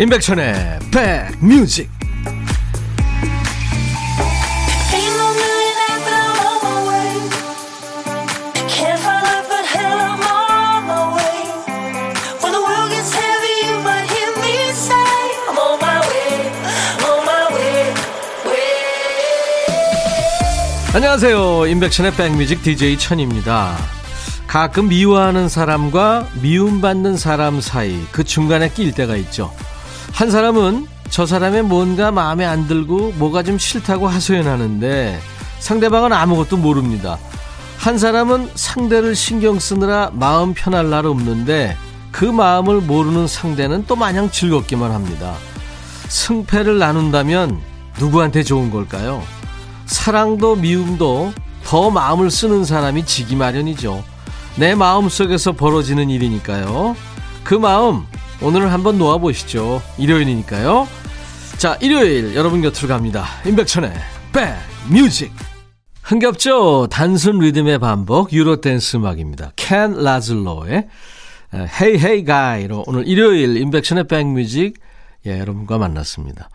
임백천의 백뮤직. 안녕하세요. 임백천의 백뮤직 DJ 천입니다. 가끔 미워하는 사람과 미움받는 사람 사이 그 중간에 낄 때가 있죠 한 사람은 저 사람의 뭔가 마음에 안 들고 뭐가 좀 싫다고 하소연하는데 상대방은 아무것도 모릅니다. 한 사람은 상대를 신경 쓰느라 마음 편할 날 없는데 그 마음을 모르는 상대는 또 마냥 즐겁기만 합니다. 승패를 나눈다면 누구한테 좋은 걸까요? 사랑도 미움도 더 마음을 쓰는 사람이 지기 마련이죠. 내 마음 속에서 벌어지는 일이니까요. 그 마음 오늘은 한번 놓아보시죠. 일요일이니까요. 자, 일요일 여러분 곁으로 갑니다. 임백천의 백뮤직. 흥겹죠? 단순 리듬의 반복 유로 댄스 음악입니다. 켄 라즐로의 Hey Hey Guy로 오늘 일요일 임백천의 백뮤직 예, 여러분과 만났습니다.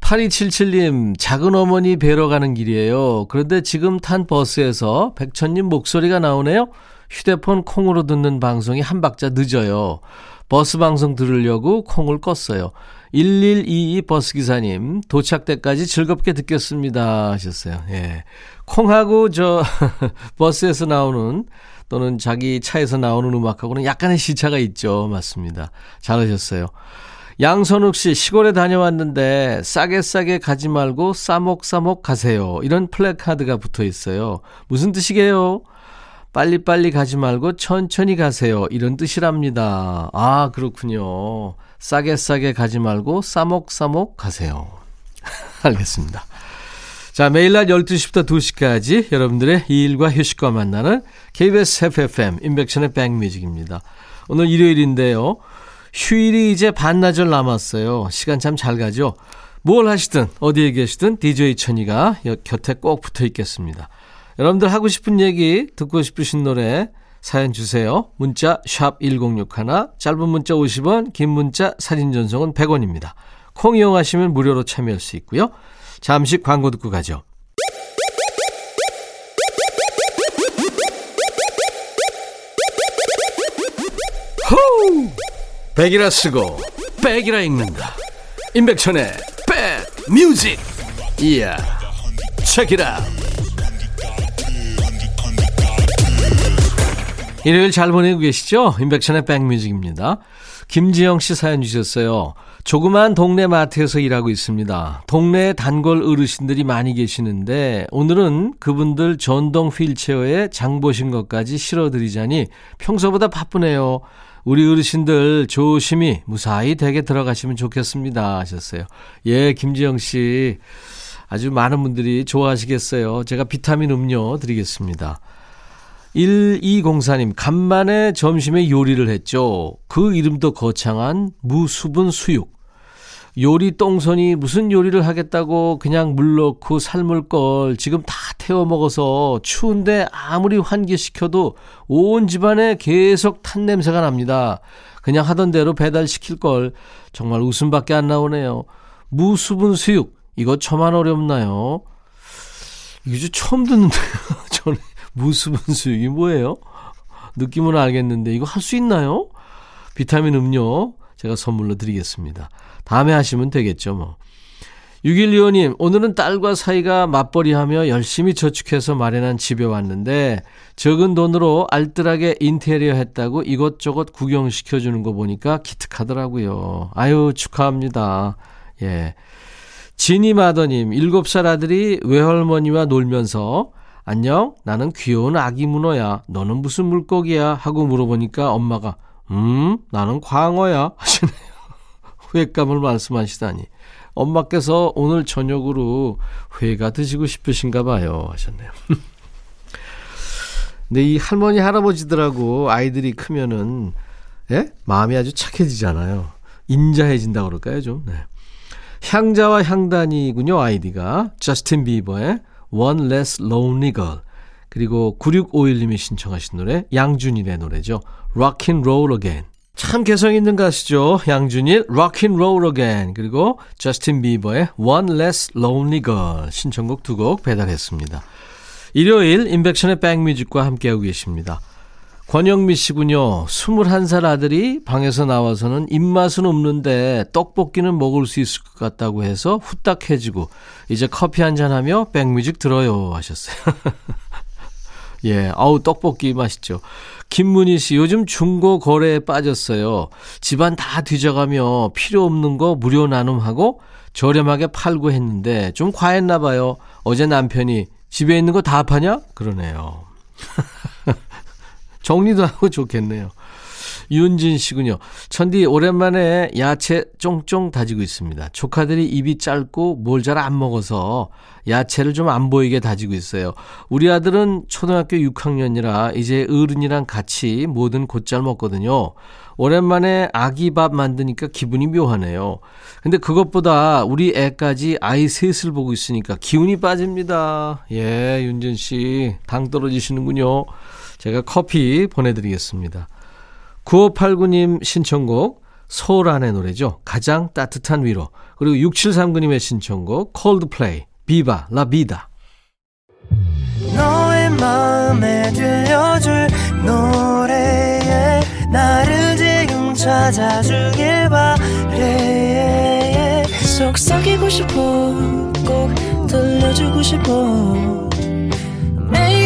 8277님, 작은 어머니 뵈러 가는 길이에요. 그런데 지금 탄 버스에서 백천님 목소리가 나오네요. 휴대폰 콩으로 듣는 방송이 한 박자 늦어요. 버스 방송 들으려고 콩을 껐어요. 1122 버스기사님, 도착 때까지 즐겁게 듣겠습니다. 하셨어요. 예. 콩하고 저, 버스에서 나오는, 또는 자기 차에서 나오는 음악하고는 약간의 시차가 있죠. 맞습니다. 잘하셨어요. 양선욱 씨, 시골에 다녀왔는데, 싸게 싸게 가지 말고 싸목싸목 가세요. 이런 플래카드가 붙어 있어요. 무슨 뜻이게요? 빨리빨리 가지 말고 천천히 가세요. 이런 뜻이랍니다. 아, 그렇군요. 싸게 싸게 가지 말고 싸목싸목 가세요. 알겠습니다. 자, 매일 낮 12시부터 2시까지 여러분들의 일과 휴식과 만나는 KBS FFM 인백션의 백뮤직입니다. 오늘 일요일인데요. 휴일이 이제 반나절 남았어요. 시간 참 잘 가죠? 뭘 하시든 어디에 계시든 DJ 천이가 곁에 꼭 붙어 있겠습니다. 여러분들 하고 싶은 얘기, 듣고 싶으신 노래 사연 주세요. 문자 1061, 짧은 문자 50원, 긴 문자 사진 전송은 100원입니다. 콩 이용하시면 무료로 참여할 수 있고요. 잠시 광고 듣고 가죠. 호우! 백이라 쓰고 백이라 읽는다. 임백천의 백 뮤직. 이야. 체키라. 일요일 잘 보내고 계시죠? 인백션의 백뮤직입니다. 김지영 씨 사연 주셨어요. 조그만 동네 마트에서 일하고 있습니다. 동네 단골 어르신들이 많이 계시는데 오늘은 그분들 전동 휠체어에 장 보신 것까지 실어드리자니 평소보다 바쁘네요. 우리 어르신들 조심히 무사히 댁에 들어가시면 좋겠습니다 하셨어요. 예, 김지영 씨 아주 많은 분들이 좋아하시겠어요. 제가 비타민 음료 드리겠습니다. 1204님, 간만에 점심에 요리를 했죠. 그 이름도 거창한 무수분 수육. 요리 똥손이 무슨 요리를 하겠다고 그냥 물 넣고 삶을 걸 지금 다 태워 먹어서 추운데 아무리 환기시켜도 온 집안에 계속 탄 냄새가 납니다. 그냥 하던 대로 배달시킬 걸 정말 웃음밖에 안 나오네요. 무수분 수육 이거 저만 어렵나요? 이게 처음 듣는데요. 저는 무수분 수육이 뭐예요? 느낌은 알겠는데 이거 할 수 있나요? 비타민 음료 제가 선물로 드리겠습니다. 다음에 하시면 되겠죠, 뭐. 6125님, 오늘은 딸과 사이가 맞벌이 하며 열심히 저축해서 마련한 집에 왔는데, 적은 돈으로 알뜰하게 인테리어 했다고 이것저것 구경시켜주는 거 보니까 기특하더라고요. 아유, 축하합니다. 예. 지니마더님, 7살 아들이 외할머니와 놀면서 안녕? 나는 귀여운 아기 문어야. 너는 무슨 물고기야? 하고 물어보니까 엄마가 음, 나는 광어야. 하시네요. 회감을 말씀하시다니. 엄마께서 오늘 저녁으로 회가 드시고 싶으신가 봐요. 하셨네요. 근데 이 할머니, 할아버지들하고 아이들이 크면은, 예? 마음이 아주 착해지잖아요. 인자해진다 그럴까요, 좀? 네. 향자와 향단이군요, 아이디가. 저스틴 비버의 One Less Lonely Girl. 그리고 9651님이 신청하신 노래 양준일의 노래죠. Rock and Roll Again. 참 개성 있는 가수죠. 양준일, Rockin' Roll Again, 그리고 저스틴 비버의 One Less Lonely Girl 신청곡 두 곡 배달했습니다. 일요일 인백션의 백뮤직과 함께하고 계십니다. 권영미 씨군요. 21살 아들이 방에서 나와서는 입맛은 없는데 떡볶이는 먹을 수 있을 것 같다고 해서 후딱 해지고 이제 커피 한잔 하며 백뮤직 들어요 하셨어요. 예, 아우 떡볶이 맛있죠. 김문희 씨, 요즘 중고 거래에 빠졌어요. 집안 다 뒤져가며 필요 없는 거 무료 나눔하고 저렴하게 팔고 했는데 좀 과했나 봐요. 어제 남편이 집에 있는 거 다 파냐? 그러네요. 정리도 하고 좋겠네요. 윤진 씨군요. 천디 오랜만에 야채 쫑쫑 다지고 있습니다. 조카들이 입이 짧고 뭘 잘 안 먹어서 야채를 좀 안 보이게 다지고 있어요. 우리 아들은 초등학교 6학년이라 이제 어른이랑 같이 뭐든 곧잘 먹거든요. 오랜만에 아기 밥 만드니까 기분이 묘하네요. 근데 그것보다 우리 애까지 아이 셋을 보고 있으니까 기운이 빠집니다. 예, 윤진 씨. 당 떨어지시는군요. 제가 커피 보내드리겠습니다. 9589님 신청곡 소란의 노래죠. 가장 따뜻한 위로. 그리고 6739님의 신청곡 콜드플레이 비바 라비다. 너의 마음에 들려줄 노래에 나를 지금 찾아주길 바래 속삭이고 싶어 꼭 들려주고 싶어 매우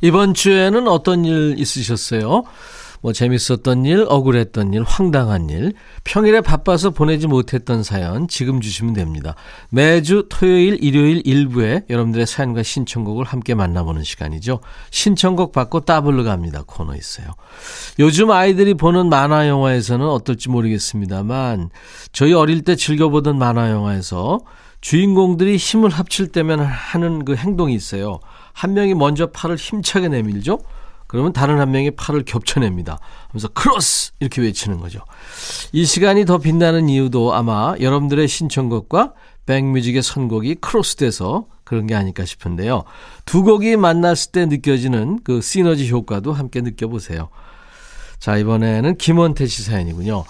이번 주에는 어떤 일 있으셨어요? 뭐 재밌었던 일, 억울했던 일, 황당한 일, 평일에 바빠서 보내지 못했던 사연 지금 주시면 됩니다. 매주 토요일, 일요일 일부에 여러분들의 사연과 신청곡을 함께 만나보는 시간이죠. 신청곡 받고 따블로 갑니다. 코너 있어요. 요즘 아이들이 보는 만화 영화에서는 어떨지 모르겠습니다만 저희 어릴 때 즐겨보던 만화 영화에서 주인공들이 힘을 합칠 때면 하는 그 행동이 있어요. 한 명이 먼저 팔을 힘차게 내밀죠. 그러면 다른 한 명이 팔을 겹쳐냅니다. 하면서 크로스 이렇게 외치는 거죠. 이 시간이 더 빛나는 이유도 아마 여러분들의 신청곡과 백뮤직의 선곡이 크로스돼서 그런 게 아닐까 싶은데요. 두 곡이 만났을 때 느껴지는 그 시너지 효과도 함께 느껴보세요. 자, 이번에는 김원태 씨 사연이군요.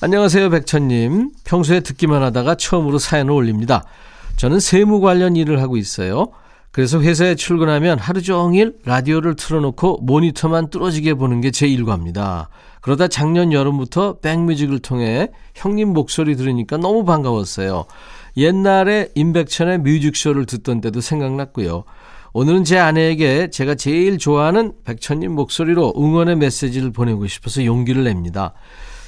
안녕하세요, 백천님. 평소에 듣기만 하다가 처음으로 사연을 올립니다. 저는 세무 관련 일을 하고 있어요. 그래서 회사에 출근하면 하루 종일 라디오를 틀어놓고 모니터만 뚫어지게 보는 게 제 일과입니다. 그러다 작년 여름부터 백뮤직을 통해 형님 목소리 들으니까 너무 반가웠어요. 옛날에 임백천의 뮤직쇼를 듣던 때도 생각났고요. 오늘은 제 아내에게 제가 제일 좋아하는 백천님 목소리로 응원의 메시지를 보내고 싶어서 용기를 냅니다.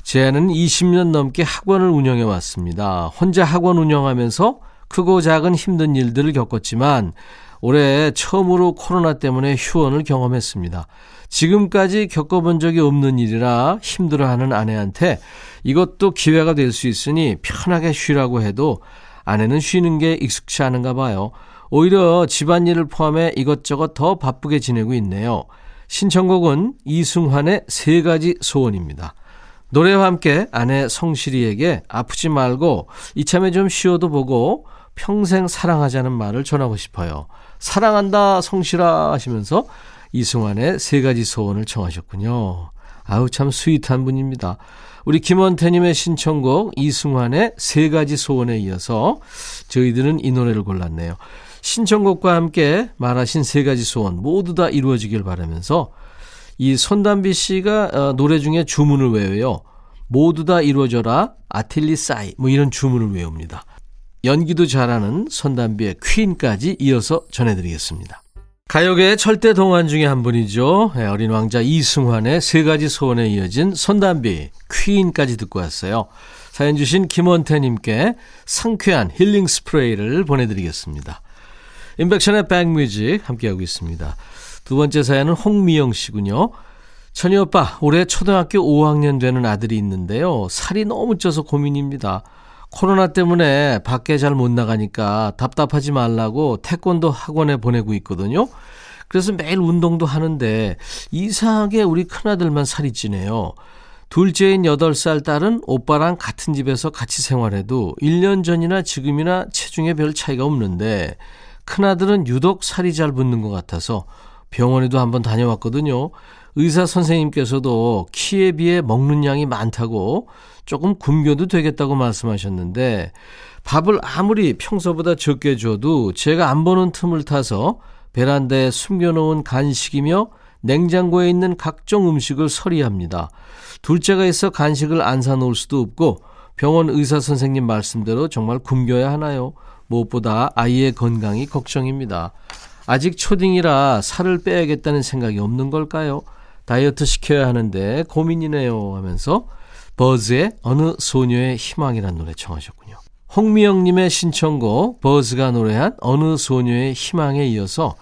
제 아내는 20년 넘게 학원을 운영해 왔습니다. 혼자 학원 운영하면서 크고 작은 힘든 일들을 겪었지만 올해 처음으로 코로나 때문에 휴원을 경험했습니다. 지금까지 겪어본 적이 없는 일이라 힘들어하는 아내한테 이것도 기회가 될 수 있으니 편하게 쉬라고 해도 아내는 쉬는 게 익숙치 않은가 봐요. 오히려 집안일을 포함해 이것저것 더 바쁘게 지내고 있네요. 신청곡은 이승환의 세 가지 소원입니다. 노래와 함께 아내 성실이에게 아프지 말고 이참에 좀 쉬어도 보고 평생 사랑하자는 말을 전하고 싶어요. 사랑한다 성실아 하시면서 이승환의 세 가지 소원을 청하셨군요. 아우 참 스윗한 분입니다. 우리 김원태님의 신청곡 이승환의 세 가지 소원에 이어서 저희들은 이 노래를 골랐네요. 신청곡과 함께 말하신 세 가지 소원 모두 다 이루어지길 바라면서 이 손담비 씨가 어, 노래 중에 주문을 외워요. 모두 다 이루어져라 아틸리 싸이 뭐 이런 주문을 외웁니다. 연기도 잘하는 손담비의 퀸까지 이어서 전해드리겠습니다. 가요계의 철대 동안 중에 한 분이죠. 네, 어린 왕자 이승환의 세 가지 소원에 이어진 손담비, 퀸까지 듣고 왔어요. 사연 주신 김원태님께 상쾌한 힐링 스프레이를 보내드리겠습니다. 인백션의 백뮤직 함께하고 있습니다. 두 번째 사연은 홍미영 씨군요. 천희 오빠, 올해 초등학교 5학년 되는 아들이 있는데요. 살이 너무 쪄서 고민입니다. 코로나 때문에 밖에 잘 못 나가니까 답답하지 말라고 태권도 학원에 보내고 있거든요. 그래서 매일 운동도 하는데 이상하게 우리 큰아들만 살이 찌네요. 둘째인 8살 딸은 오빠랑 같은 집에서 같이 생활해도 1년 전이나 지금이나 체중에 별 차이가 없는데 큰아들은 유독 살이 잘 붙는 것 같아서 병원에도 한번 다녀왔거든요. 의사 선생님께서도 키에 비해 먹는 양이 많다고 조금 굶겨도 되겠다고 말씀하셨는데 밥을 아무리 평소보다 적게 줘도 제가 안 보는 틈을 타서 베란다에 숨겨놓은 간식이며 냉장고에 있는 각종 음식을 서리합니다. 둘째가 있어 간식을 안 사놓을 수도 없고 병원 의사 선생님 말씀대로 정말 굶겨야 하나요? 무엇보다 아이의 건강이 걱정입니다. 아직 초딩이라 살을 빼야겠다는 생각이 없는 걸까요? 다이어트 시켜야 하는데 고민이네요 하면서 버즈의 어느 소녀의 희망이란 노래 청하셨군요. 홍미영님의 신청곡 버즈가 노래한 어느 소녀의 희망에 이어서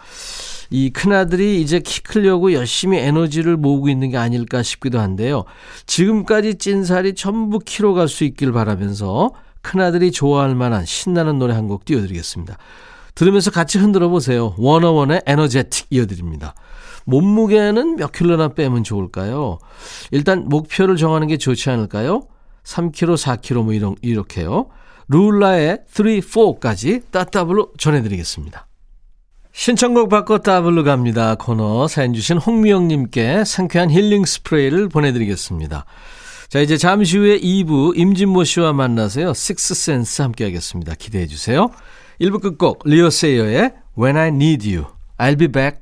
이 큰아들이 이제 키 크려고 열심히 에너지를 모으고 있는 게 아닐까 싶기도 한데요. 지금까지 찐 살이 전부 키로 갈 수 있길 바라면서 큰아들이 좋아할 만한 신나는 노래 한 곡 띄워드리겠습니다. 들으면서 같이 흔들어 보세요. 워너원의 에너제틱 이어드립니다. 몸무게는 몇 킬로나 빼면 좋을까요? 일단 목표를 정하는 게 좋지 않을까요? 3kg, 4kg 뭐 이런, 이렇게요. 룰라의 3, 4까지 따따블로 전해드리겠습니다. 신청곡 받고 따블로 갑니다. 코너 사연 주신 홍미영님께 상쾌한 힐링 스프레이를 보내드리겠습니다. 자, 이제 잠시 후에 2부 임진모 씨와 만나서요. 식스센스 함께 하겠습니다. 기대해 주세요. 1부 끝곡 리오 세이어의 When I Need You. I'll be back.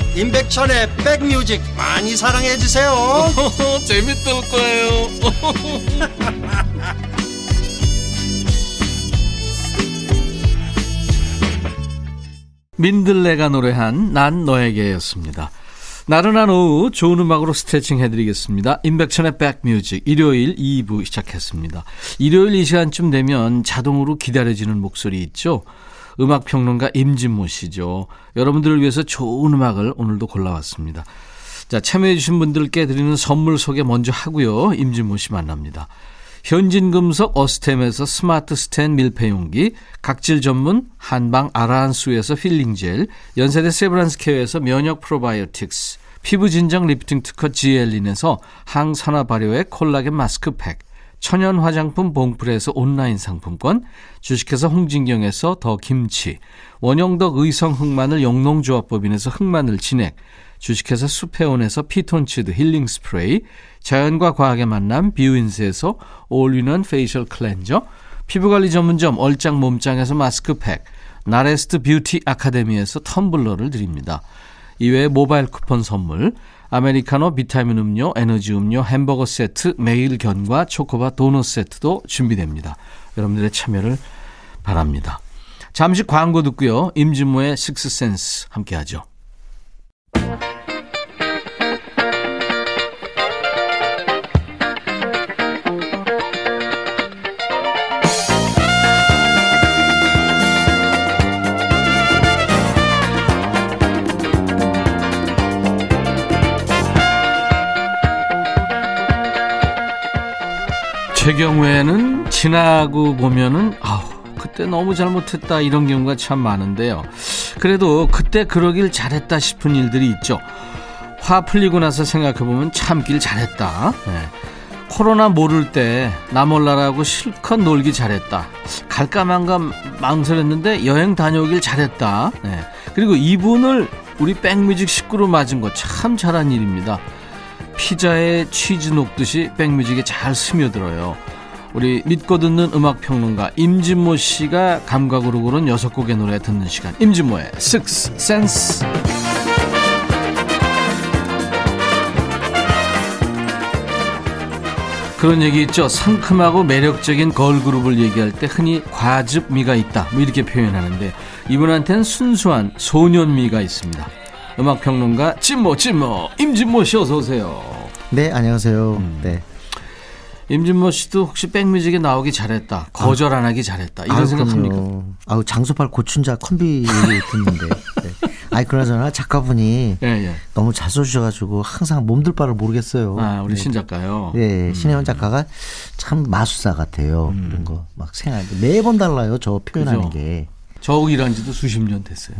임백천의 백뮤직 많이 사랑해 주세요 재밌을 거예요 민들레가 노래한 난 너에게였습니다. 나른한 오후 좋은 음악으로 스트레칭 해드리겠습니다. 임백천의 백뮤직 일요일 2부 시작했습니다. 일요일 이 시간쯤 되면 자동으로 기다려지는 목소리 있죠. 음악평론가 임진모 씨죠. 여러분들을 위해서 좋은 음악을 오늘도 골라왔습니다. 자, 참여해주신 분들께 드리는 선물 소개 먼저 하고요. 임진모 씨 만납니다. 현진금속 어스템에서 스마트 스탠 밀폐용기, 각질 전문 한방 아라한수에서 필링젤, 연세대 세브란스케어에서 면역 프로바이오틱스, 피부 진정 리프팅 특허 지엘린에서 항산화 발효의 콜라겐 마스크팩, 천연 화장품 봉프에서 온라인 상품권, 주식회사 홍진경에서 더 김치, 원형덕 의성 흑마늘 영농조합법인에서 흑마늘 진액, 주식회사 수페온에서 피톤치드 힐링 스프레이, 자연과 과학의 만남 비우인스에서 올리는 페이셜 클렌저, 피부관리 전문점 얼짱 몸짱에서 마스크팩, 나레스트 뷰티 아카데미에서 텀블러를 드립니다. 이외에 모바일 쿠폰 선물, 아메리카노 비타민 음료, 에너지 음료, 햄버거 세트, 매일 견과 초코바 도넛 세트도 준비됩니다. 여러분들의 참여를 바랍니다. 잠시 광고 듣고요. 임진모의 식스센스 함께 하죠. 제 경우에는 지나고 보면은 아우 그때 너무 잘못했다 이런 경우가 참 많은데요. 그래도 그때 그러길 잘했다 싶은 일들이 있죠. 화 풀리고 나서 생각해보면 참길 잘했다. 네. 코로나 모를 때 나 몰라라고 실컷 놀기 잘했다. 갈까 말까 망설였는데 여행 다녀오길 잘했다. 네. 그리고 이분을 우리 백뮤직 식구로 맞은 거 참 잘한 일입니다. 피자에 치즈 녹듯이 백뮤직에 잘 스며들어요. 우리 믿고 듣는 음악 평론가 임진모 씨가 감각으로 고른 여섯 곡의 노래 듣는 시간. 임진모의 Six Sense. 그런 얘기 있죠. 상큼하고 매력적인 걸그룹을 얘기할 때 흔히 과즙미가 있다. 뭐 이렇게 표현하는데 이분한테는 순수한 소년미가 있습니다. 음악평론가 찐모 찐모 임진모 씨 어서 오세요. 네, 안녕하세요. 네. 임진모 씨도 혹시 백뮤직에 나오기 잘했다. 거절 안 하기 잘했다. 이런 아유, 생각합니까? 그럼요. 아우 장소팔 고춘자 콤비 얘기 듣는데. 네. 아이 그러잖아 작가분이 예, 예. 너무 잘 써주셔가지고 항상 몸둘 바를 모르겠어요. 아, 우리 네. 신 작가요. 네, 신혜원 작가가 참 마술사 같아요. 이런 거 막 생각 매번 달라요. 저 표현하는 그죠? 게. 저 일한 지도 수십 년 됐어요.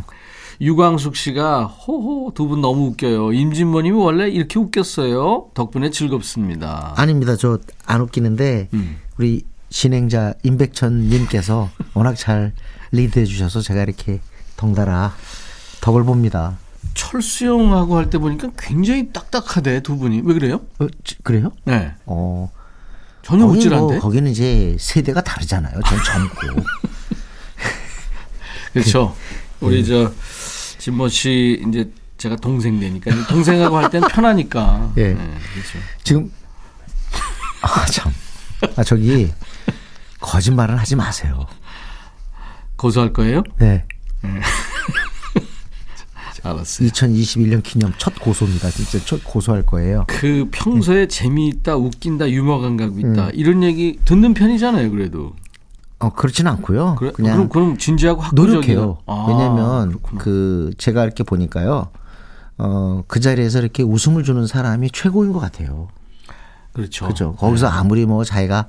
유광숙 씨가 호호 두 분 너무 웃겨요. 임진모님이 원래 이렇게 웃겼어요. 덕분에 즐겁습니다. 아닙니다. 저 안 웃기는데 음. 우리 진행자 임백천님께서 워낙 잘 리드해 주셔서 제가 이렇게 덩달아 덕을 봅니다. 철수 형하고 할 때 보니까 굉장히 딱딱하대 두 분이 왜 그래요? 어, 지- 그래요? 네 어. 전혀 거기 우쭐한데 뭐 거기는 이제 세대가 다르잖아요. 전 젊고. 그렇죠. 네. 우리 저 진모 씨 이제 제가 동생 되니까 동생하고 할 때는 편하니까. 예. 그렇죠. 지금 아 참. 아 저기 거짓말은 하지 마세요. 고소할 거예요? 네. 알았어요. 2021년 기념 첫 고소입니다. 진짜 첫 고소할 거예요. 그 평소에 재미있다, 웃긴다, 유머 감각 있다 음. 이런 얘기 듣는 편이잖아요. 그래도 어 그렇진 않고요. 그래? 그냥 그럼 그럼 진지하고 학구적이에요. 노력해요. 아, 왜냐면 그렇구나. 그 제가 이렇게 보니까요. 어, 그 자리에서 이렇게 웃음을 주는 사람이 최고인 것 같아요. 그렇죠. 그죠. 거기서 아무리 뭐 자기가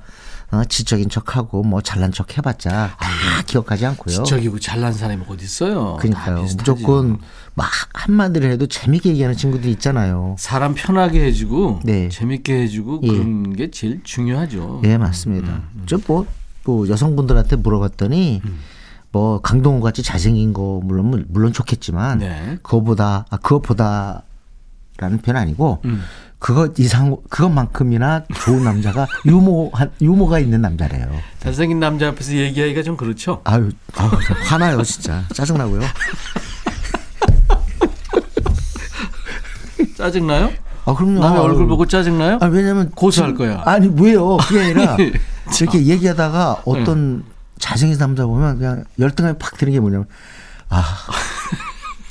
어, 지적인 척하고 뭐 잘난 척 해봤자 다 기억하지 않고요. 지적이고 잘난 사람이 어디 있어요? 다 그러니까요. 무조건 막 한마디를 해도 재밌게 얘기하는 친구들이 있잖아요. 사람 편하게 해주고 네. 재밌게 해주고 예. 그런 게 제일 중요하죠. 예, 맞습니다. 음, 저 뭐, 뭐 여성분들한테 물어봤더니 음. 뭐 강동원 같이 잘생긴 거 물론 물론 좋겠지만 네. 그거보다 아 그것보다라는 표현 아니고 음. 그거 이상 그것만큼이나 좋은 남자가 유모 유모가 있는 남자래요. 잘생긴 남자 앞에서 얘기하기가 좀 그렇죠. 아유, 아유 화나요 진짜 짜증 나고요. 짜증나요? 아 그럼요. 남의 얼굴. 보고 짜증나요? 아 왜냐면 고소할 거야. 아니 왜요? 그게 아니라 아니, 이렇게 얘기하다가 어떤 잘생긴 남자 보면 그냥 열등감이 팍 드는 게 뭐냐면 아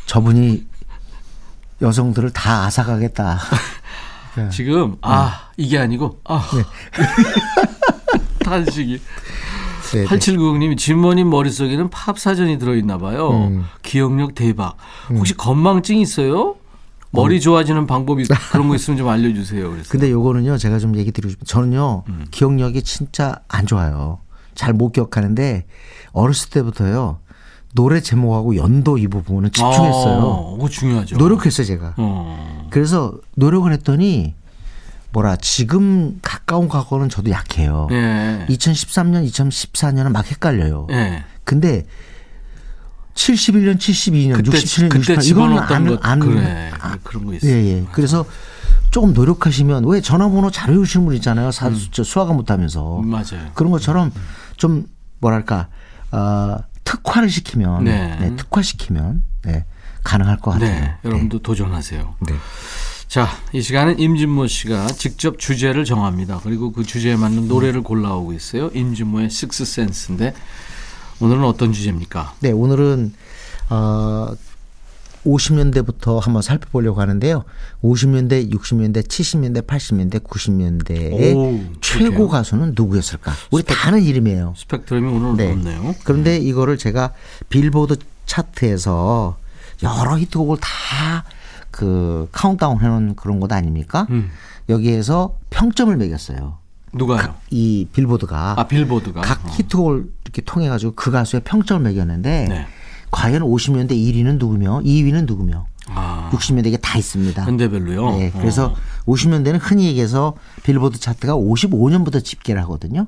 저분이 여성들을 다 앗아가겠다. 그러니까 지금 아 이게 아니고 아 탄식이 네, 네. 8790님이 진모님 머릿속에는 팝 사전이 들어있나 봐요. 음. 기억력 대박. 혹시 건망증 있어요? 머리 좋아지는 방법이 그런 거 있으면 좀 알려주세요. 그래서 근데 요거는요 제가 좀 얘기 드리고 싶어요. 저는요 음. 기억력이 진짜 안 좋아요. 잘 못 기억하는데 어렸을 때부터요 노래 제목하고 연도 이 부분은 집중했어요. 어, 그거 중요하죠. 노력했어요 제가. 어. 그래서 노력을 했더니 뭐라 지금 가까운 과거는 저도 약해요. 예. 2013년, 2014년은 막 헷갈려요. 예. 근데 71년, 72년, 그때 67년, 그때 68년 이거는 집어넣었던 안, 것 안 그래 아, 그런 거 예, 있어요. 예. 그래서 조금 노력하시면 왜 전화번호 잘 외우시는 분 있잖아요. 사, 음. 저 수학을 못하면서 맞아요. 그런 것처럼 좀 뭐랄까 어, 특화를 시키면, 네. 네, 특화시키면 네, 가능할 것 같아요. 네, 여러분도 도전하세요. 네. 자, 이 시간은 임진모 씨가 직접 주제를 정합니다. 그리고 그 주제에 맞는 노래를 골라오고 있어요. 임진모의 식스 센스인데 오늘은 어떤 주제입니까? 네, 오늘은 어 50년대부터 한번 살펴보려고 하는데요. 50년대, 60년대, 70년대, 80년대, 90년대의 오, 최고 그렇게요? 가수는 누구였을까? 우리 다 아는 이름이에요. 스펙트럼이 오늘 네. 높네요. 그런데 이거를 제가 빌보드 차트에서 여러 히트곡을 다 그 카운트다운 해놓은 그런 것 아닙니까? 음. 여기에서 평점을 매겼어요. 누가요? 이 빌보드가 아 빌보드가 각 어. 히트곡을 이렇게 통해 가지고 그 가수의 평점을 매겼는데 네. 과연 50년대 1위는 누구며 2위는 누구며 아, 60년대 이게 다 있습니다. 연대별로요. 네, 어. 그래서 50년대는 흔히 얘기해서 빌보드 차트가 55년부터 집계를 하거든요.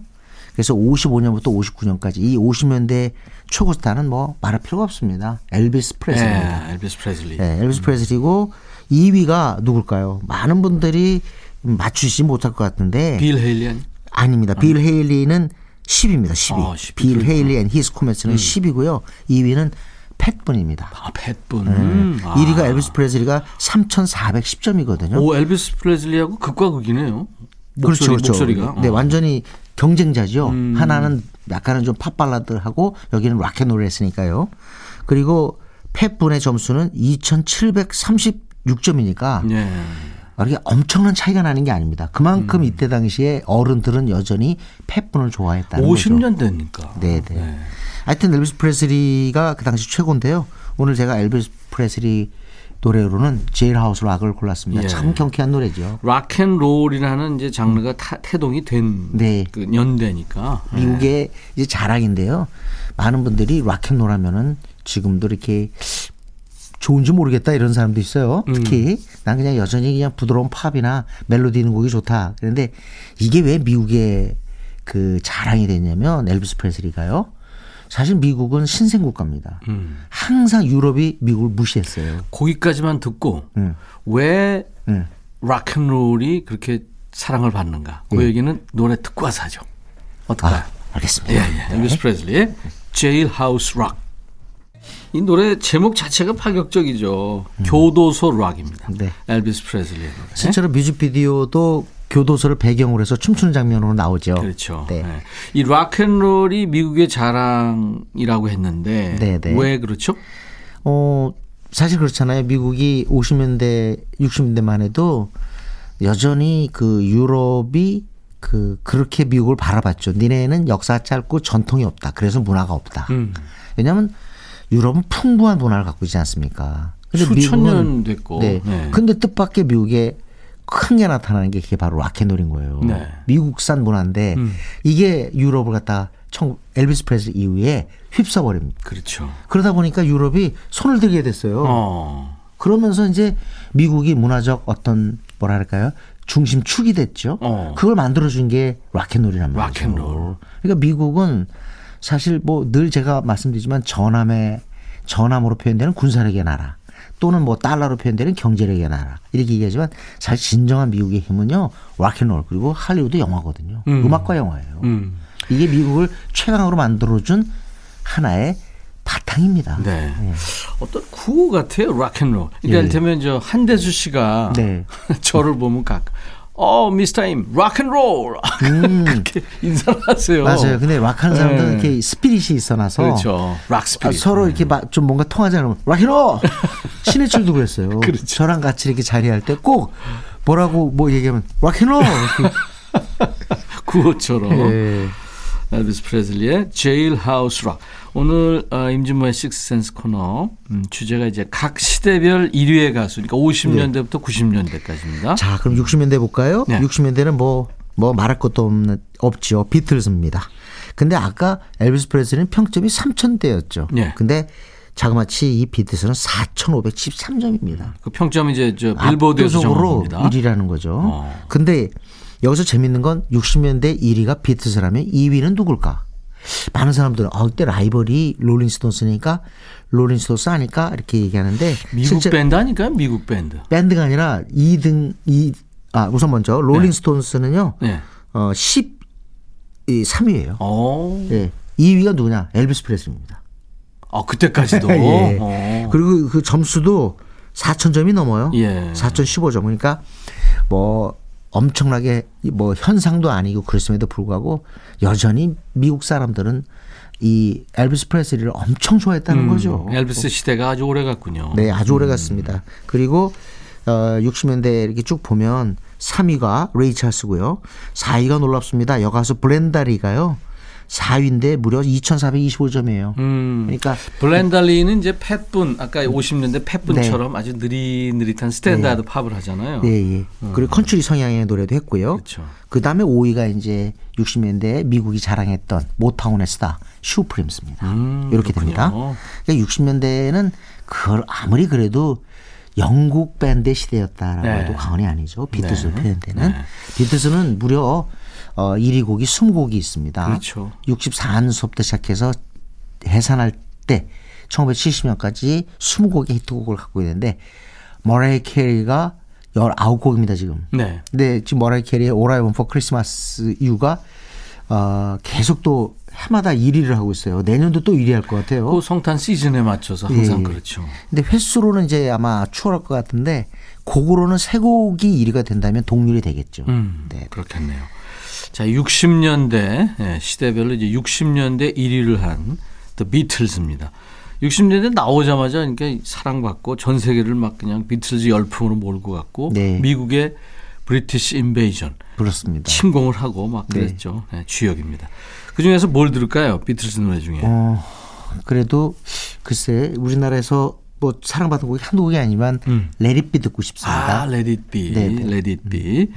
그래서 55년부터 59년까지 이 50년대 최고 스타는 뭐 말할 필요가 없습니다. 엘비스 프레슬리입니다. 네, 엘비스 프레슬리. 네, 엘비스 프레슬리고 2위가 누굴까요? 많은 분들이 맞추지 못할 것 같은데 빌 헤일리? 아닙니다. 빌 헤일리는 10위입니다. 10위. 아, 10위 빌. 헤일리 and His Comets는 10위고요. 2위는 팻 분입니다. 아 팻 분. 음. 아. 1위가 엘비스 프레슬리가 3,410점이거든요. 오 엘비스 프레슬리하고 극과 극이네요. 목소리, 그렇죠, 그렇죠. 목소리가. 네, 어. 완전히 경쟁자죠. 음. 하나는 약간은 좀 팝발라드하고 여기는 락앤롤을 했으니까요. 그리고 팻분의 점수는 2,736점이니까 예. 이게 엄청난 차이가 나는 게 아닙니다. 그만큼 음. 이때 당시에 어른들은 여전히 팻분을 좋아했다는 거죠. 50년 되니까. 네, 네. 하여튼 엘비스 프레슬리가 그 당시 최고인데요. 오늘 제가 엘비스 프레슬리 노래로는 Jailhouse Rock을 골랐습니다. 예. 참 경쾌한 노래죠. 락앤롤이라는 이제 장르가 타- 태동이 된 네. 그 연대니까. 미국의 이제 자랑인데요. 많은 분들이 락앤롤 하면은 지금도 이렇게 좋은지 모르겠다 이런 사람도 있어요. 특히 난 그냥 여전히 그냥 부드러운 팝이나 멜로디 있는 곡이 좋다. 그런데 이게 왜 미국의 그 자랑이 됐냐면 엘비스 프레슬리가요. 사실 미국은 신생 국가입니다. 음. 항상 유럽이 미국을 무시했어요. 거기까지만 듣고 음. 왜 음. 락앤롤이 그렇게 사랑을 받는가? 그 얘기는 노래 듣고 와서 하죠. 어떨까요? 아, 알겠습니다. 예, 예. 엘비스 프레슬리의 Jailhouse Rock. 이 노래 제목 자체가 파격적이죠. 교도소 락입니다. 네. 엘비스 프레슬리의 노래. 실제로 뮤직비디오도 교도소를 배경으로 해서 춤추는 장면으로 나오죠. 그렇죠. 네. 네. 이 락앤롤이 미국의 자랑이라고 했는데 네, 네. 왜 그렇죠? 어, 사실 그렇잖아요. 미국이 50년대, 60년대만 해도 여전히 그 유럽이 그 그렇게 미국을 바라봤죠. 니네는 역사 짧고 전통이 없다. 그래서 문화가 없다. 음. 왜냐하면 유럽은 풍부한 문화를 갖고 있지 않습니까? 근데 수천 미국은- 년 됐고. 네. 네. 근데 뜻밖의 미국에 큰 게 나타나는 게 그게 바로 락앤롤인 거예요. 네. 미국산 문화인데 음. 이게 유럽을 갖다 청 엘비스 프레슬리 이후에 휩쓸어버립니다. 그렇죠. 그러다 보니까 유럽이 손을 들게 됐어요. 어. 그러면서 이제 미국이 문화적 어떤 뭐랄까요 중심축이 됐죠. 어. 그걸 만들어준 게 락앤롤이란 말이죠. 락앤롤. 그러니까 미국은 사실 뭐 늘 제가 말씀드리지만 전함의 전함으로 표현되는 군사력의 나라 또는 뭐 달러로 표현되는 경제력의 나라 이렇게 얘기하지만 사실 진정한 미국의 힘은요 락앤롤 그리고 할리우드 영화거든요. 음. 음. 락과 영화예요. 음. 이게 미국을 최강으로 만들어준 하나의 바탕입니다. 네. 어떤 구호 같아요, 락앤롤. 그러니까 예. 이를테면 저 한대수 씨가 네. 저를 보면 각 어, 미스터 임, 락앤롤. 그렇게 인사를 하세요. 음. 맞아요. 근데 락하는 사람들은 네. 이렇게 spirit이 있어놔서 그렇죠. 락 아, spirit. 서로 이렇게 막 좀 뭔가 통하지 않으면 락히로 신해철도 그랬어요. 그렇죠. 저랑 같이 이렇게 자리할 때 꼭 뭐라고 뭐 얘기하면 락히로 구호처럼. 예. 엘비스 프레슬리의 제일하우스 락. 오늘 어, 임진모의 식스센스 코너 음, 주제가 이제 각 시대별 1위의 가수, 그러니까 50년대부터 90년대까지입니다. 자, 그럼 60년대 볼까요? 네. 60년대는 뭐, 뭐 말할 것도 없는, 없죠. 비틀즈입니다. 근데 아까 엘비스 프레슬리는 평점이 3,000대였죠. 네. 근데 자그마치 이 비틀즈는 4,513점입니다. 그 평점 이제 저 빌보드에서 정합니다. 1위라는 거죠. 어. 근데 여기서 재밌는 건 60년대 1위가 비틀즈라면 2위는 누굴까? 많은 사람들은 아 그때 라이벌이 롤링스톤스니까 롤링스톤스 아닐까 이렇게 얘기하는데 미국 밴드 아니까요? 미국 밴드. 밴드가 아니라 2등 2 아, 우선 먼저 롤링스톤스는요. 네. 어 13위예요. 어. 예. 2위가 누구냐? 엘비스 프레슬입니다. 아, 그때까지도. 예. 어. 그리고 그 점수도 4,000점이 넘어요. 예. 4,015점. 그러니까 뭐 엄청나게 뭐 현상도 아니고 그랬음에도 불구하고 여전히 미국 사람들은 이 엘비스 프레슬리를 엄청 좋아했다는 음, 거죠. 엘비스 시대가 아주 오래 갔군요. 네, 아주 오래 갔습니다. 그리고 어 60년대 이렇게 쭉 보면 3위가 레이 찰스고요. 4위가 놀랍습니다. 여가수 브렌다 리가요. 4위인데 무려 2,425점이에요. 음. 그러니까 브렌다 리는 이제 팻 분 아까 50년대 팻 분처럼 아주 느릿느릿한 스탠다드 팝을 하잖아요. 예, 예. 그리고 컨츄리 성향의 노래도 했고요. 음. 그렇죠. 그 다음에 5위가 이제 60년대 미국이 자랑했던 모타운의 스타 슈프림스입니다. 음, 이렇게. 됩니다. 그러니까 60년대에는 그걸 아무리 그래도 영국 밴드 시대였다라고 네. 해도 과언이 아니죠. 비틀즈 네. 표현되는. 네. 비트스는 무려 어 1위 곡이 20곡이 있습니다. 그렇죠. 64년서부터 시작해서 해산할 때 1970년까지 20곡의 히트곡을 갖고 있는데 머레이 캐리가 19곡입니다, 지금. 네. 근데 지금 머라이 캐리의 All I Want for Christmas You가 어, 계속 또 해마다 1위를 하고 있어요. 내년도 또 1위 할 것 같아요. 그 성탄 시즌에 맞춰서 항상 예. 그렇죠. 근데 횟수로는 이제 아마 추월할 것 같은데 곡으로는 세 곡이 1위가 된다면 동률이 되겠죠. 음, 네. 그렇겠네요. 자, 60년대 예, 시대별로 이제 60년대 1위를 한 The Beatles입니다. 60년대 나오자마자 그러니까 사랑받고 전 세계를 막 그냥 비틀즈 열풍으로 몰고 갔고 네. 미국의 브리티시 인베이전 그렇습니다. 침공을 하고 막 네. 그랬죠. 네, 주역입니다. 그 중에서 뭘 들을까요? 비틀즈 노래 중에. 어, 그래도 글쎄 우리나라에서 뭐 사랑받은 곡이 한두 곡이 아니지만 음. Let It Be 듣고 싶습니다. 아, Be, 네, 네. Let It Be.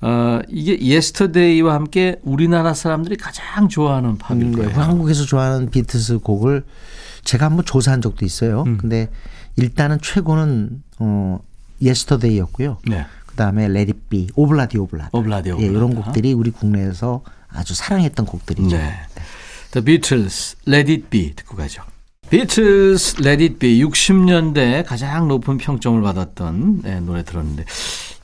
어, 이게 Yesterday와 함께 우리나라 사람들이 가장 좋아하는 팝일 음, 거예요. 한국에서 좋아하는 비틀즈 곡을 제가 한번 조사한 적도 있어요. 음. 근데 일단은 최고는 어 Yesterday였고요. 네. 그다음에 Let It Be, Ob-La-Di Ob-La-Da. Ob-La-Di 예, Ob-La-Da. 이런 곡들이 우리 국내에서 아주 사랑했던 곡들이죠. 네. The Beatles, Let It Be 듣고 가죠. Beatles, Let It Be 60년대 가장 높은 평점을 받았던 네, 노래 들었는데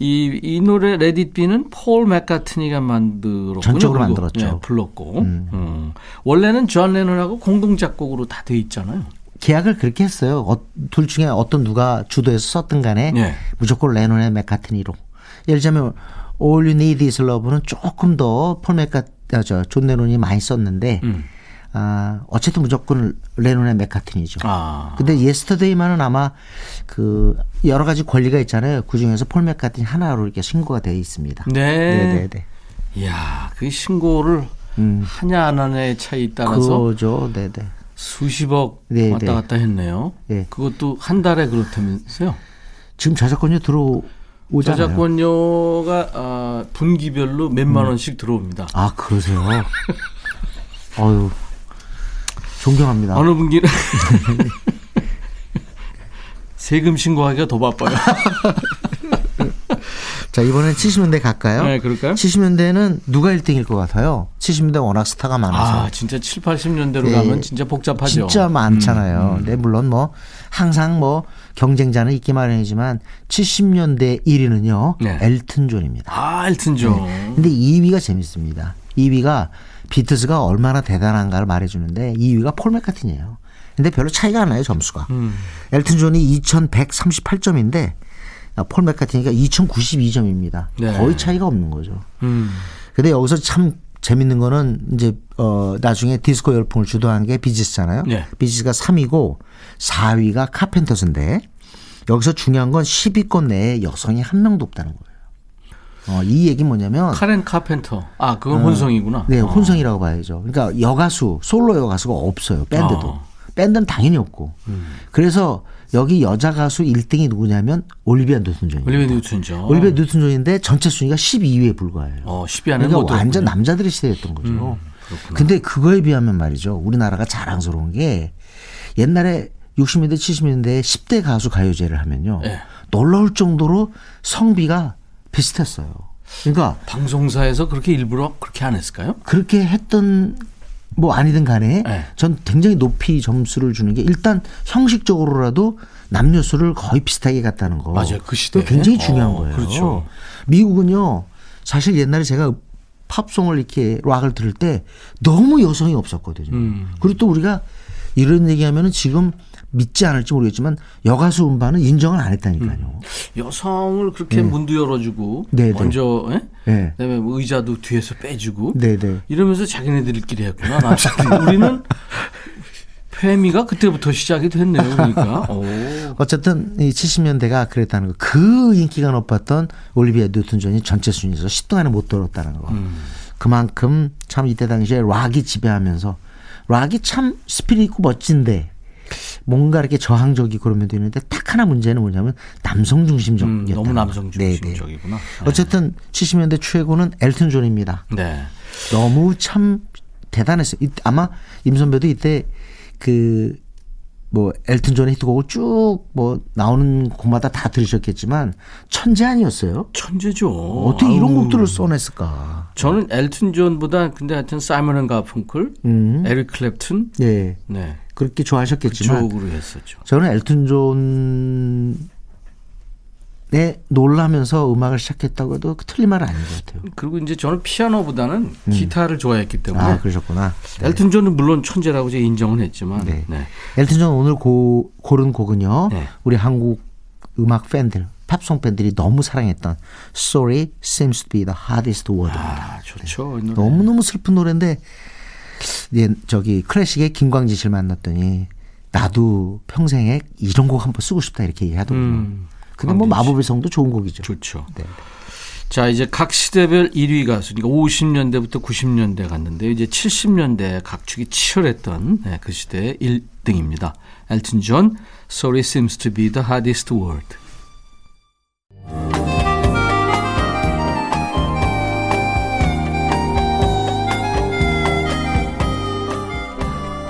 이, 이 노래 Be는 폴 맥카트니가 만들었군요. 전적으로 만들었죠. 네, 불렀고 음. 원래는 존 레논하고 공동 작곡으로 다 돼 있잖아요. 계약을 그렇게 했어요. 어, 둘 중에 어떤 누가 주도해서 썼든 간에 네. 무조건 레논의 맥카트니로. 예를 들자면 All You Need Is Love는 조금 더 폴 맥카 아, 저 존 레논이 많이 썼는데 음. 아, 어쨌든 무조건 레논의 맥카트니죠. 아. 근데 Yesterday만은 아마 그 여러 가지 권리가 있잖아요. 그 중에서 폴 맥카트니 하나로 이렇게 신고가 되어 있습니다. 네. 네, 네. 이야, 그 신고를 하냐 안 하냐의 차이 따라서 그죠. 네, 네. 수십억 네, 왔다 네. 갔다 했네요. 네. 그것도 한 달에 그렇다면서요? 지금 저작권료 들어 오잖아요. 저작권료가 아, 분기별로 몇만 원씩 들어옵니다. 아, 그러세요. 어유 존경합니다. 어느 분기는 세금 신고하기가 더 바빠요. 자, 이번엔 70년대 갈까요? 네, 그럴까요? 70년대는 누가 1등일 것 같아요? 70년대 워낙 스타가 많아서. 아, 진짜 7, 80년대로 네. 가면 진짜 복잡하죠. 진짜 많잖아요. 음, 네, 물론 뭐 항상 뭐 경쟁자는 있기 마련이지만 70년대 1위는요. 네. 엘튼 존입니다. 아, 엘튼 존. 근데 2위가 재밌습니다. 2위가 비틀즈가 얼마나 대단한가를 말해주는데 2위가 폴 맥카트니예요. 근데 별로 차이가 안 나요 점수가. 음. 엘튼 존이 2,138점인데 폴 맥카트니가 2,092점입니다. 네. 거의 차이가 없는 거죠. 음. 근데 여기서 참 재밌는 거는 이제 어 나중에 디스코 열풍을 주도한 게 비지스잖아요. 네. 비지스가 3위고 4위가 카펜터스인데 여기서 중요한 건 10위권 내에 여성이 한 명도 없다는 거예요. 어, 이 얘기 뭐냐면 카렌 카펜터. 아, 그건 혼성이구나. 네, 어. 혼성이라고 봐야죠. 그러니까 여가수, 솔로 여가수가 없어요. 밴드도. 어. 밴드는 당연히 없고. 음. 그래서 여기 여자 가수 1등이 누구냐면 올리비아 뉴튼 존입니다. 올리비아 뉴튼 존. 올리비아 뉴튼 존인데 전체 순위가 12위에 불과해요. 어, 10위 안에 그러니까 못 완전 들었군요. 남자들의 시대였던 거죠. 음, 근데 그거에 비하면 말이죠. 우리나라가 자랑스러운 게 옛날에 60년대 70년대에 10대 가수 가요제를 하면요. 예. 놀라울 정도로 성비가 비슷했어요. 그러니까 방송사에서 그렇게 일부러 그렇게 안 했을까요? 그렇게 했던 뭐 아니든 간에 네. 전 굉장히 높이 점수를 주는 게 일단 형식적으로라도 남녀 수를 거의 비슷하게 갔다는 거. 맞아요. 그. 그거 굉장히 중요한 어, 거예요. 그렇죠. 미국은요. 사실 옛날에 제가 팝송을 이렇게 락을 들을 때 너무 여성이 없었거든요. 음. 그리고 또 우리가 이런 얘기하면은 지금 믿지 않을지 모르겠지만 여가수 음반은 인정을 안 했다니까요. 여성을 그렇게 문도 열어주고 네, 네. 먼저 예? 네. 그다음에 뭐 의자도 뒤에서 빼주고 네, 네. 이러면서 자기네들끼리 했구나. 남자들이. 우리는 페미가 그때부터 시작이 됐네요. 그러니까. 오. 어쨌든 이 70년대가 그랬다는 거. 그 인기가 높았던 올리비아 뉴튼 존이 전체 순위에서 10등 안에 못 들었다는 거. 음. 그만큼 참 이때 당시에 락이 지배하면서 락이 참 spirit 있고 멋진데 뭔가 이렇게 저항적이고 그러면 되는데 딱 하나 문제는 뭐냐면 남성 음, 중심적이었다. 너무 남성 중심적이구나. 어쨌든 70년대 최고는 엘튼 존입니다. 네. 너무 참 대단했어요. 이- 아마 임 선배도 이때 그 뭐 엘튼 존의 히트곡을 쭉 뭐 나오는 곡마다 다 들으셨겠지만 천재 아니었어요? 천재죠. 어떻게 이런 아우. 곡들을 써냈을까? 저는 엘튼 존보다 근데 하여튼 사이먼 앤 가펑클, 음. 에릭 클랩튼, 예. 네. 그렇게 좋아하셨겠지만 그쪽으로 했었죠. 저는 엘튼 네, 놀라면서 음악을 시작했다고 해도 그 틀린 말은 아닌 것 같아요. 그리고 이제 저는 피아노보다는 기타를 좋아했기 때문에 아, 그러셨구나. 네. 엘튼 존은 물론 천재라고 제가 인정은 했지만 네. 네. 엘튼 존 오늘 고, 고른 곡은요. 네. 우리 한국 음악 팬들, 팝송 팬들이 너무 사랑했던 Sorry Seems to be the Hardest Word입니다. 아, 좋죠. 이 노래. 너무 너무 슬픈 노래인데 예, 저기 클래식의 김광진 씨를 만났더니 나도 평생에 이런 곡 한번 쓰고 싶다 이렇게 얘기하더군요. 음, 근데 뭐. 마법의 성도 좋은 곡이죠. 좋죠. 네. 자, 이제 각 시대별 1위 가수, 그러니까 50년대부터 90년대 갔는데 이제 70년대 각축이 치열했던 네, 그 시대의 1등입니다. 엘튼 존, Sorry seems to be the hardest word.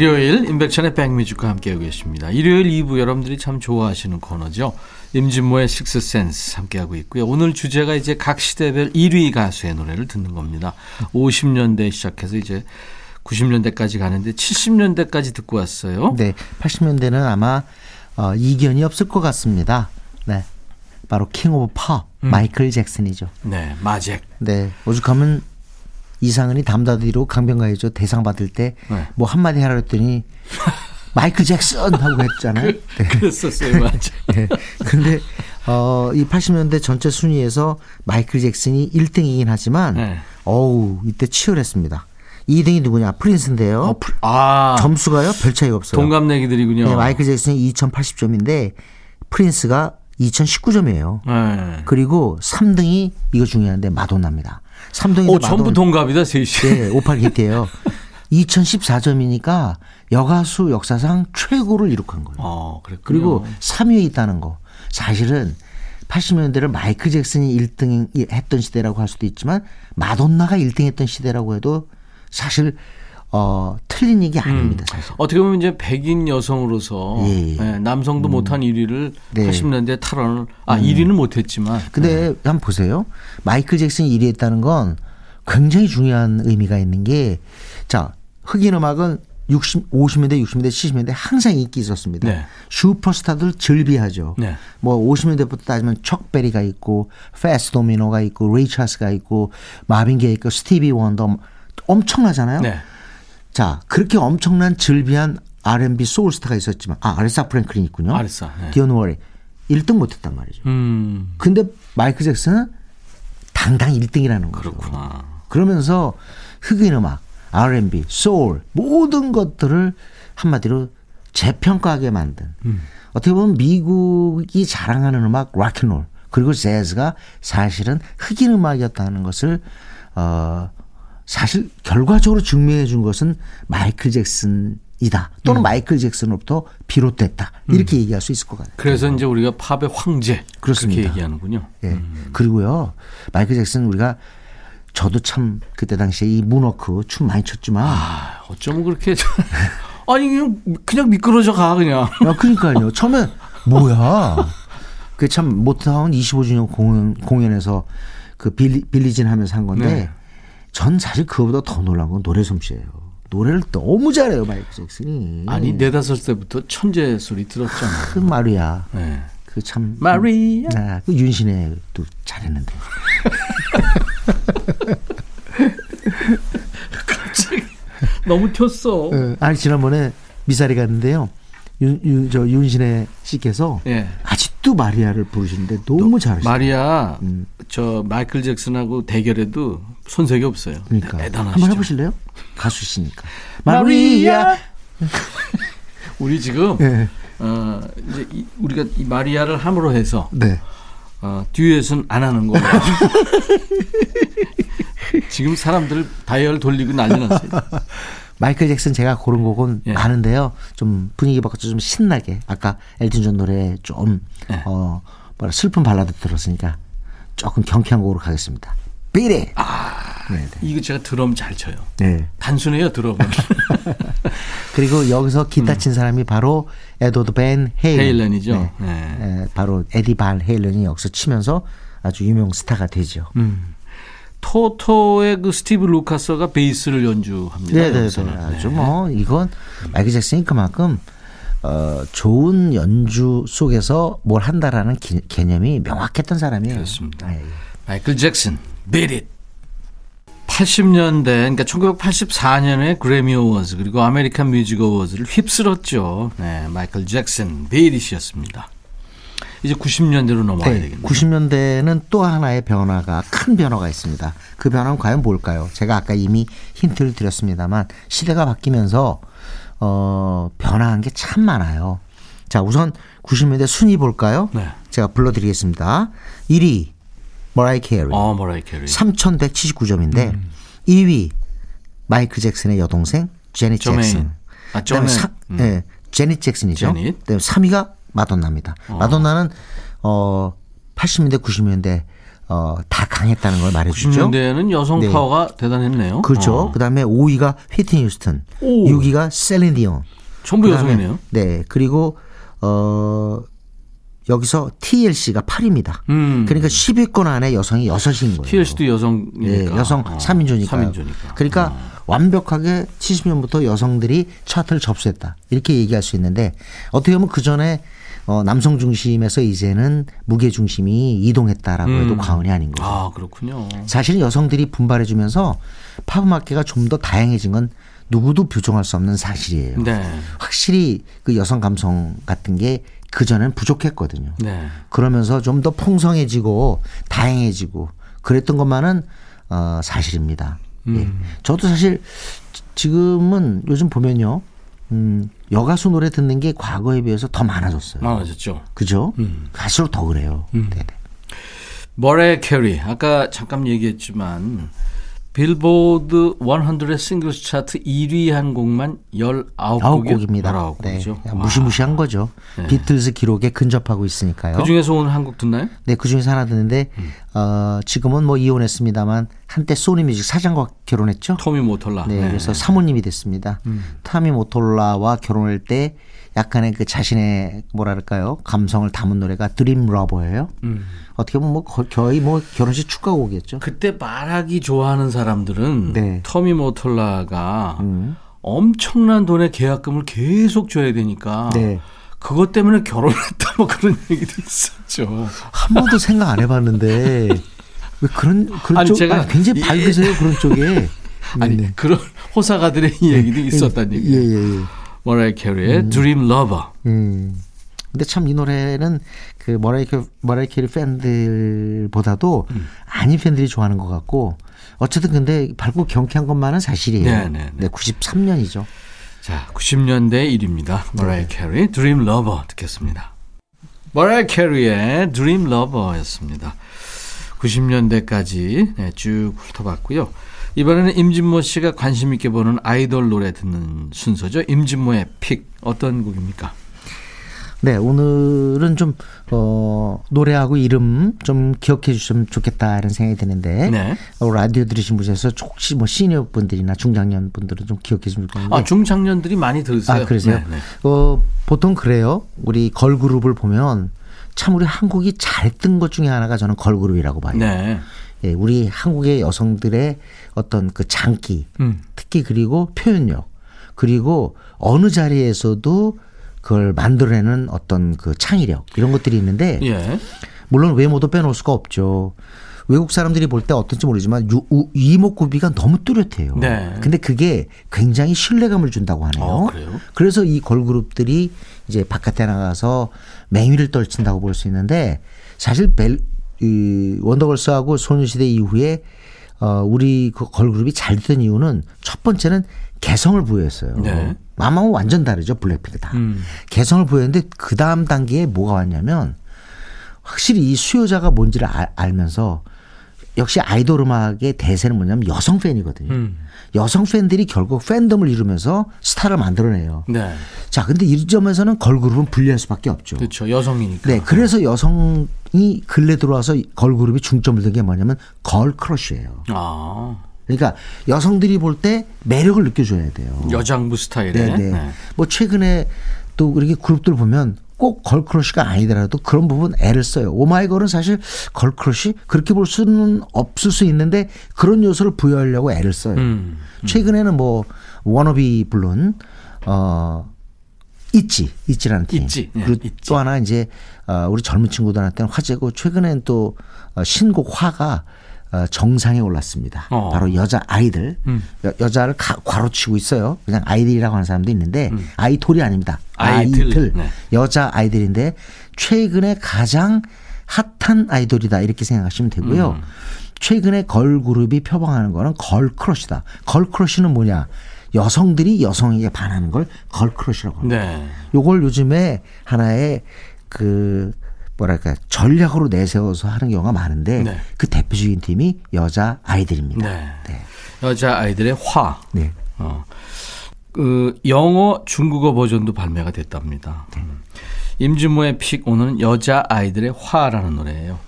일요일 임백천의 백뮤직과 함께하고 계십니다. 일요일 2부 여러분들이 참 좋아하시는 코너죠. 임진모의 식스센스 함께하고 있고요. 오늘 주제가 이제 각 시대별 1위 가수의 노래를 듣는 겁니다. 50년대 시작해서 이제 90년대까지 가는데 70년대까지 듣고 왔어요. 네, 80년대는 아마 어, 이견이 없을 것 같습니다. 네, 바로 King of Pop 음. 마이클 잭슨이죠. 네, 마잭. 네, 오죽하면 이상은이 담다디로 강변가요제 대상 받을 때 네. 뭐 한마디 하라 그랬더니 마이클 잭슨 하고 했잖아요. 네. 그랬었어요, 마잭. 네. 근데 어, 이 80년대 전체 순위에서 마이클 잭슨이 1등이긴 하지만 네. 어우, 이때 치열했습니다. 2등이 누구냐? 프린스인데요. 어, 프리- 아, 점수가요? 별 차이가 없어요. 동갑내기들이군요. 네, 마이클 잭슨이 2080점인데 프린스가 2019점이에요. 네. 그리고 3등이 이거 중요한데 마돈나입니다. 3등이 어, 전부 동갑이다, 셋이. 네, 58개띠요. 2014점이니까 여가수 역사상 최고를 이룩한 거예요. 어. 그리고 3위에 있다는 거. 사실은 80년대를 마이클 잭슨이 1등 했던 시대라고 할 수도 있지만 마돈나가 1등 했던 시대라고 해도 사실 어 틀린 얘기 아닙니다. 사실. 어떻게 보면 이제 백인 여성으로서 예, 예. 네, 남성도 못한 1위를 네. 80년대 탈환을 아 1위는 못했지만 근데 한번 보세요. 마이클 잭슨이 1위 했다는 건 굉장히 중요한 의미가 있는 게 자, 흑인 음악은 60, 50년대, 60년대, 70년대 항상 인기 있었습니다. 네. 슈퍼스타들 즐비하죠. 네. 뭐 50년대부터 따지면 척 베리가 있고 패츠 도미노가 있고 레이 찰스가 있고 마빈 게이 있고 스티비 원더 엄청나잖아요. 네. 자, 그렇게 엄청난 즐비한 R&B 소울스타가 있었지만 아, 아레사 프랭클린 있군요. 아레사, 네. 디온 워릭 1등 못 했단 말이죠. 음, 근데 마이클 잭슨은 당당 1등이라는 거죠. 그렇구나. 그러면서 흑인 음악, R&B, 소울 모든 것들을 한마디로 재평가하게 만든 어떻게 보면 미국이 자랑하는 음악 락앤롤 그리고 재즈가 사실은 흑인 음악이었다는 것을 어 사실 결과적으로 증명해 준 것은 마이클 잭슨이다 또는 마이클 잭슨으로부터 비롯됐다 이렇게 얘기할 수 있을 것 같아요. 그래서 이제 우리가 팝의 황제 그렇습니다. 그렇게 얘기하는군요. 예. 그리고요, 마이클 잭슨 우리가 저도 참 그때 당시에 이 문워크 춤 많이 췄지만, 아, 어쩌면 그렇게 아니 그냥 그냥 미끄러져 가 그냥. 야, 그러니까요. 처음에 뭐야? 그 참 모타운 25주년 공연, 공연에서 그 빌리, 빌리진 하면서 한 건데, 네. 전 사실 그거보다 더 놀란 건 노래 솜씨예요. 노래를 너무 잘해요, 마이클 잭슨이. 아니 네다섯 때부터 천재 소리 들었잖아. 그 마루야. 네. 그 참. 마리아. 네, 그 윤신혜도 잘했는데. 너무 튀었어. 예, 아니 지난번에 미사리 갔는데요. 윤, 윤, 저 윤신혜 씨께서 예. 아직도 마리아를 부르시는데 너무 잘하시죠. 마리아 음. 저 마이클 잭슨하고 대결해도 손색이 없어요. 그러니까 대단하시죠. 한번 해보실래요? 가수시니까. 마리아. 우리 지금 네. 어, 이제 이- 우리가 이 마리아를 함으로 해서 네. 어, 듀엣은 안 하는 거예요. 지금 사람들 다이얼 돌리고 난리 났어요. 마이클 잭슨 제가 고른 곡은 예. 많은데요. 좀 분위기 바꿔서 좀 신나게 아까 엘튼 존 노래 좀 예. 어, 뭐라 슬픈 발라드 들었으니까 조금 경쾌한 곡으로 가겠습니다. Beat It. 아. 네, 이거 제가 드럼 잘 쳐요. 네. 단순해요 드럼은. 그리고 여기서 기타 친 사람이 바로 에드워드 밴 헤일런. 헤일런이죠. 네. 네. 에, 바로 에디 밴 헤일런이 여기서 치면서 아주 유명 스타가 되죠. 음. 토토의 그 스티브 루카서가 베이스를 연주합니다. 네네네. 아주 네. 뭐 이건 마이클 잭슨이 그만큼 어, 좋은 연주 속에서 뭘 한다라는 기- 개념이 명확했던 사람이에요. 그렇습니다. 네. 마이클 잭슨, Beat It. 80년대, 그러니까 1984년에 그래미 어워즈 그리고 아메리칸 뮤직 어워즈를 휩쓸었죠. 네, 마이클 잭슨, It이었습니다. 이제 90년대로 넘어가야 네, 되겠네요. 90년대는 또 하나의 변화가 큰 변화가 있습니다. 그 변화는 과연 뭘까요? 제가 아까 이미 힌트를 드렸습니다만 시대가 바뀌면서 어, 변화한 게 참 많아요. 자, 우선 90년대 순위 볼까요? 네. 제가 불러드리겠습니다. 1위 머라이 캐리 어, 머라이 캐리. 3,179점인데 2위 마이클 잭슨의 여동생 제닛 조메인. 잭슨. 아, 그다음에. 사, 음. 네, 제닛 잭슨이죠. 제닛. 그다음에 3위가 마돈나입니다. 마돈나는 어 80년대 90년대 어 다 강했다는 걸 말해주죠. 90년대에는 여성 네. 파워가 대단했네요. 그렇죠. 어. 그다음에 5위가 휘트니 휴스턴, 오. 6위가 셀린 디온. 전부 여성이네요. 네. 그리고 어 여기서 TLC가 8위입니다. 음. 그러니까 10위권 안에 여성이 6인 거예요. TLC도 여성이니까. 예, 여성 어, 3인조니까. 3인조니까. 그러니까 완벽하게 70년부터 여성들이 차트를 접수했다. 이렇게 얘기할 수 있는데 어떻게 보면 그 전에 어, 남성 중심에서 이제는 무게 중심이 이동했다라고 해도 음. 과언이 아닌 거죠. 아, 그렇군요. 사실은 여성들이 분발해 주면서 팝 음악계가 좀 더 다양해진 건 누구도 부정할 수 없는 사실이에요. 네. 확실히 그 여성 감성 같은 게 그전엔 부족했거든요. 네. 그러면서 좀 더 풍성해지고 다양해지고 그랬던 것만은 어, 사실입니다. 예. 음. 저도 사실 지- 지금은 요즘 보면요. 음, 여가수 노래 듣는 게 과거에 비해서 더 많아졌어요. 많아졌죠. 그죠? 음. 갈수록 더 그래요. 네네. 머라이 캐리 아까 잠깐 얘기했지만 빌보드 100 singles 차트 1위 한 곡만 19곡이 아홉 곡입니다. 네. 19곡이죠. 그냥 무시무시한 거죠. 네. 비틀즈 기록에 근접하고 있으니까요. 그 중에서 오늘 한 곡 듣나요? 네, 그 중에서 하나 듣는데, 음. 어, 지금은 뭐 이혼했습니다만, 한때 소니 뮤직 사장과 결혼했죠? 토미 모톨라. 네, 그래서 사모님이 됐습니다. 음. 타미 모톨라와 결혼할 때 약간의 그 자신의 뭐랄까요 감성을 담은 노래가 Dream Lover예요. 음. 어떻게 보면 뭐 거- 거의 뭐 결혼식 축가곡이었죠. 그때 말하기 좋아하는 사람들은 네. 토미 모톨라가 음. 엄청난 돈의 계약금을 계속 줘야 되니까 네. 그것 때문에 결혼했다 뭐 그런 얘기도 있었죠. 한 번도 생각 안 해봤는데 왜 그런 그런 아니, 쪽 제가 아니, 굉장히 이- 밝으세요 그런 쪽에. 아니 네. 그런 호사가들의 얘기도 있었다는 예, 얘기예요. 예, 예. 머라이 캐리의 Dream Lover. 음. 근데 참 이 노래는 그 머라이 캐 머라이 캐리 팬들보다도 음. 아닌 팬들이 좋아하는 것 같고 어쨌든 근데 밝고 경쾌한 것만은 사실이에요. 네, 네, 네. 93년이죠. 자, 90년대 1위입니다. 머라이 캐리 Dream Lover 듣겠습니다. 머라이 캐리의 Dream Lover였습니다. 90년대까지 쭉 훑어봤고요. 이번에는 임진모 씨가 관심 있게 보는 아이돌 노래 듣는 순서죠. 임진모의 pick 어떤 곡입니까? 네, 오늘은 좀, 어, 노래하고 이름 좀 기억해 주시면 좋겠다 이런 생각이 드는데. 네. 어, 라디오 들으신 분에서 혹시 뭐 시니어 분들이나 중장년 분들은 좀 기억해 주면 좋겠는데. 아, 중장년들이 많이 들으세요. 아, 그러세요? 네, 네. 어, 보통 그래요. 우리 걸그룹을 보면 참 우리 한국이 잘뜬것 중에 하나가 저는 걸그룹이라고 봐요. 네. 예, 우리 한국의 여성들의 어떤 그 장기, 음. 특히 그리고 표현력, 그리고 어느 자리에서도 그걸 만들어내는 어떤 그 창의력 이런 것들이 있는데 예. 물론 외모도 빼놓을 수가 없죠. 외국 사람들이 볼 때 어떤지 모르지만 유- 우- 이목구비가 너무 뚜렷해요. 네. 근데 그게 굉장히 신뢰감을 준다고 하네요. 어, 그래요? 그래서 이 걸그룹들이 이제 바깥에 나가서 맹위를 떨친다고 볼 수 있는데 사실 벨, 이 원더걸스하고 소녀시대 이후에 어, 우리 그 걸그룹이 잘 되던 이유는 첫 번째는 개성을 부여했어요. 네. 마마무 완전 다르죠 블랙핑크 다. 음. 개성을 부여했는데 그 다음 단계에 뭐가 왔냐면 확실히 이 수요자가 뭔지를 알, 알면서 역시 아이돌 음악의 대세는 뭐냐면 여성 팬이거든요. 음. 여성 팬들이 결국 팬덤을 이루면서 스타를 만들어내요. 네. 자, 근데 이 점에서는 걸그룹은 불리할 수밖에 없죠. 그렇죠. 여성이니까. 네, 그래서 여성이 근래 들어와서 걸그룹이 중점을 둔 게 뭐냐면 girl crush예요. 아. 그러니까 여성들이 볼 때 매력을 느껴줘야 돼요. 여장부 스타일에. 네네. 네. 뭐 최근에 또 이렇게 그룹들 보면 꼭 girl crush가 아니더라도 그런 부분 애를 써요. 오마이걸은 사실 girl crush 그렇게 볼 수는 없을 수 있는데 그런 요소를 부여하려고 애를 써요. 음, 최근에는 뭐 워너비 블론 어 있지 있지라는 팀 있지. 예, 그리고 있지. 또 하나 이제 어 우리 젊은 친구들한테는 화제고 최근엔 또 어, 신곡 화가 어, 정상에 올랐습니다. 어. 음. 바로 여자 아이들 여, 자를 괄호치고 있어요. 그냥 아이들이라고 하는 사람도 있는데 아이돌이 아닙니다. 음. 아이들. 네. 여자 아이들인데 최근에 가장 핫한 아이돌이다 이렇게 생각하시면 되고요. 음. 최근에 걸그룹이 표방하는 거는 걸크러쉬다. 걸크러쉬는 뭐냐? 여성들이 여성에게 반하는 걸 걸크러쉬라고 합니다. 네. 요걸 요즘에 하나의 그 뭐랄까 전략으로 내세워서 하는 경우가 많은데 네. 그 대표적인 팀이 여자 아이들입니다. 네. 네. 여자 아이들의 화. 네. 어. 그 영어 중국어 버전도 발매가 됐답니다. 음. 임진모의 픽 오늘은 여자 아이들의 화라는 노래예요.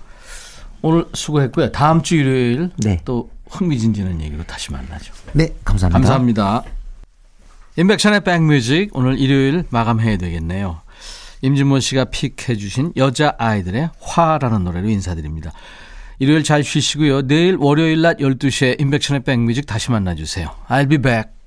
오늘 수고했고요. 다음 주 일요일 네. 또 흥미진진한 얘기로 다시 만나죠. 네, 감사합니다. 감사합니다. 인백션의 백뮤직 오늘 일요일 마감해야 되겠네요. 임진모 씨가 픽해 주신 여자 아이들의 화라는 노래로 인사드립니다. 일요일 잘 쉬시고요. 내일 월요일 낮 12시에 인백션의 백뮤직 다시 만나주세요. I'll be back.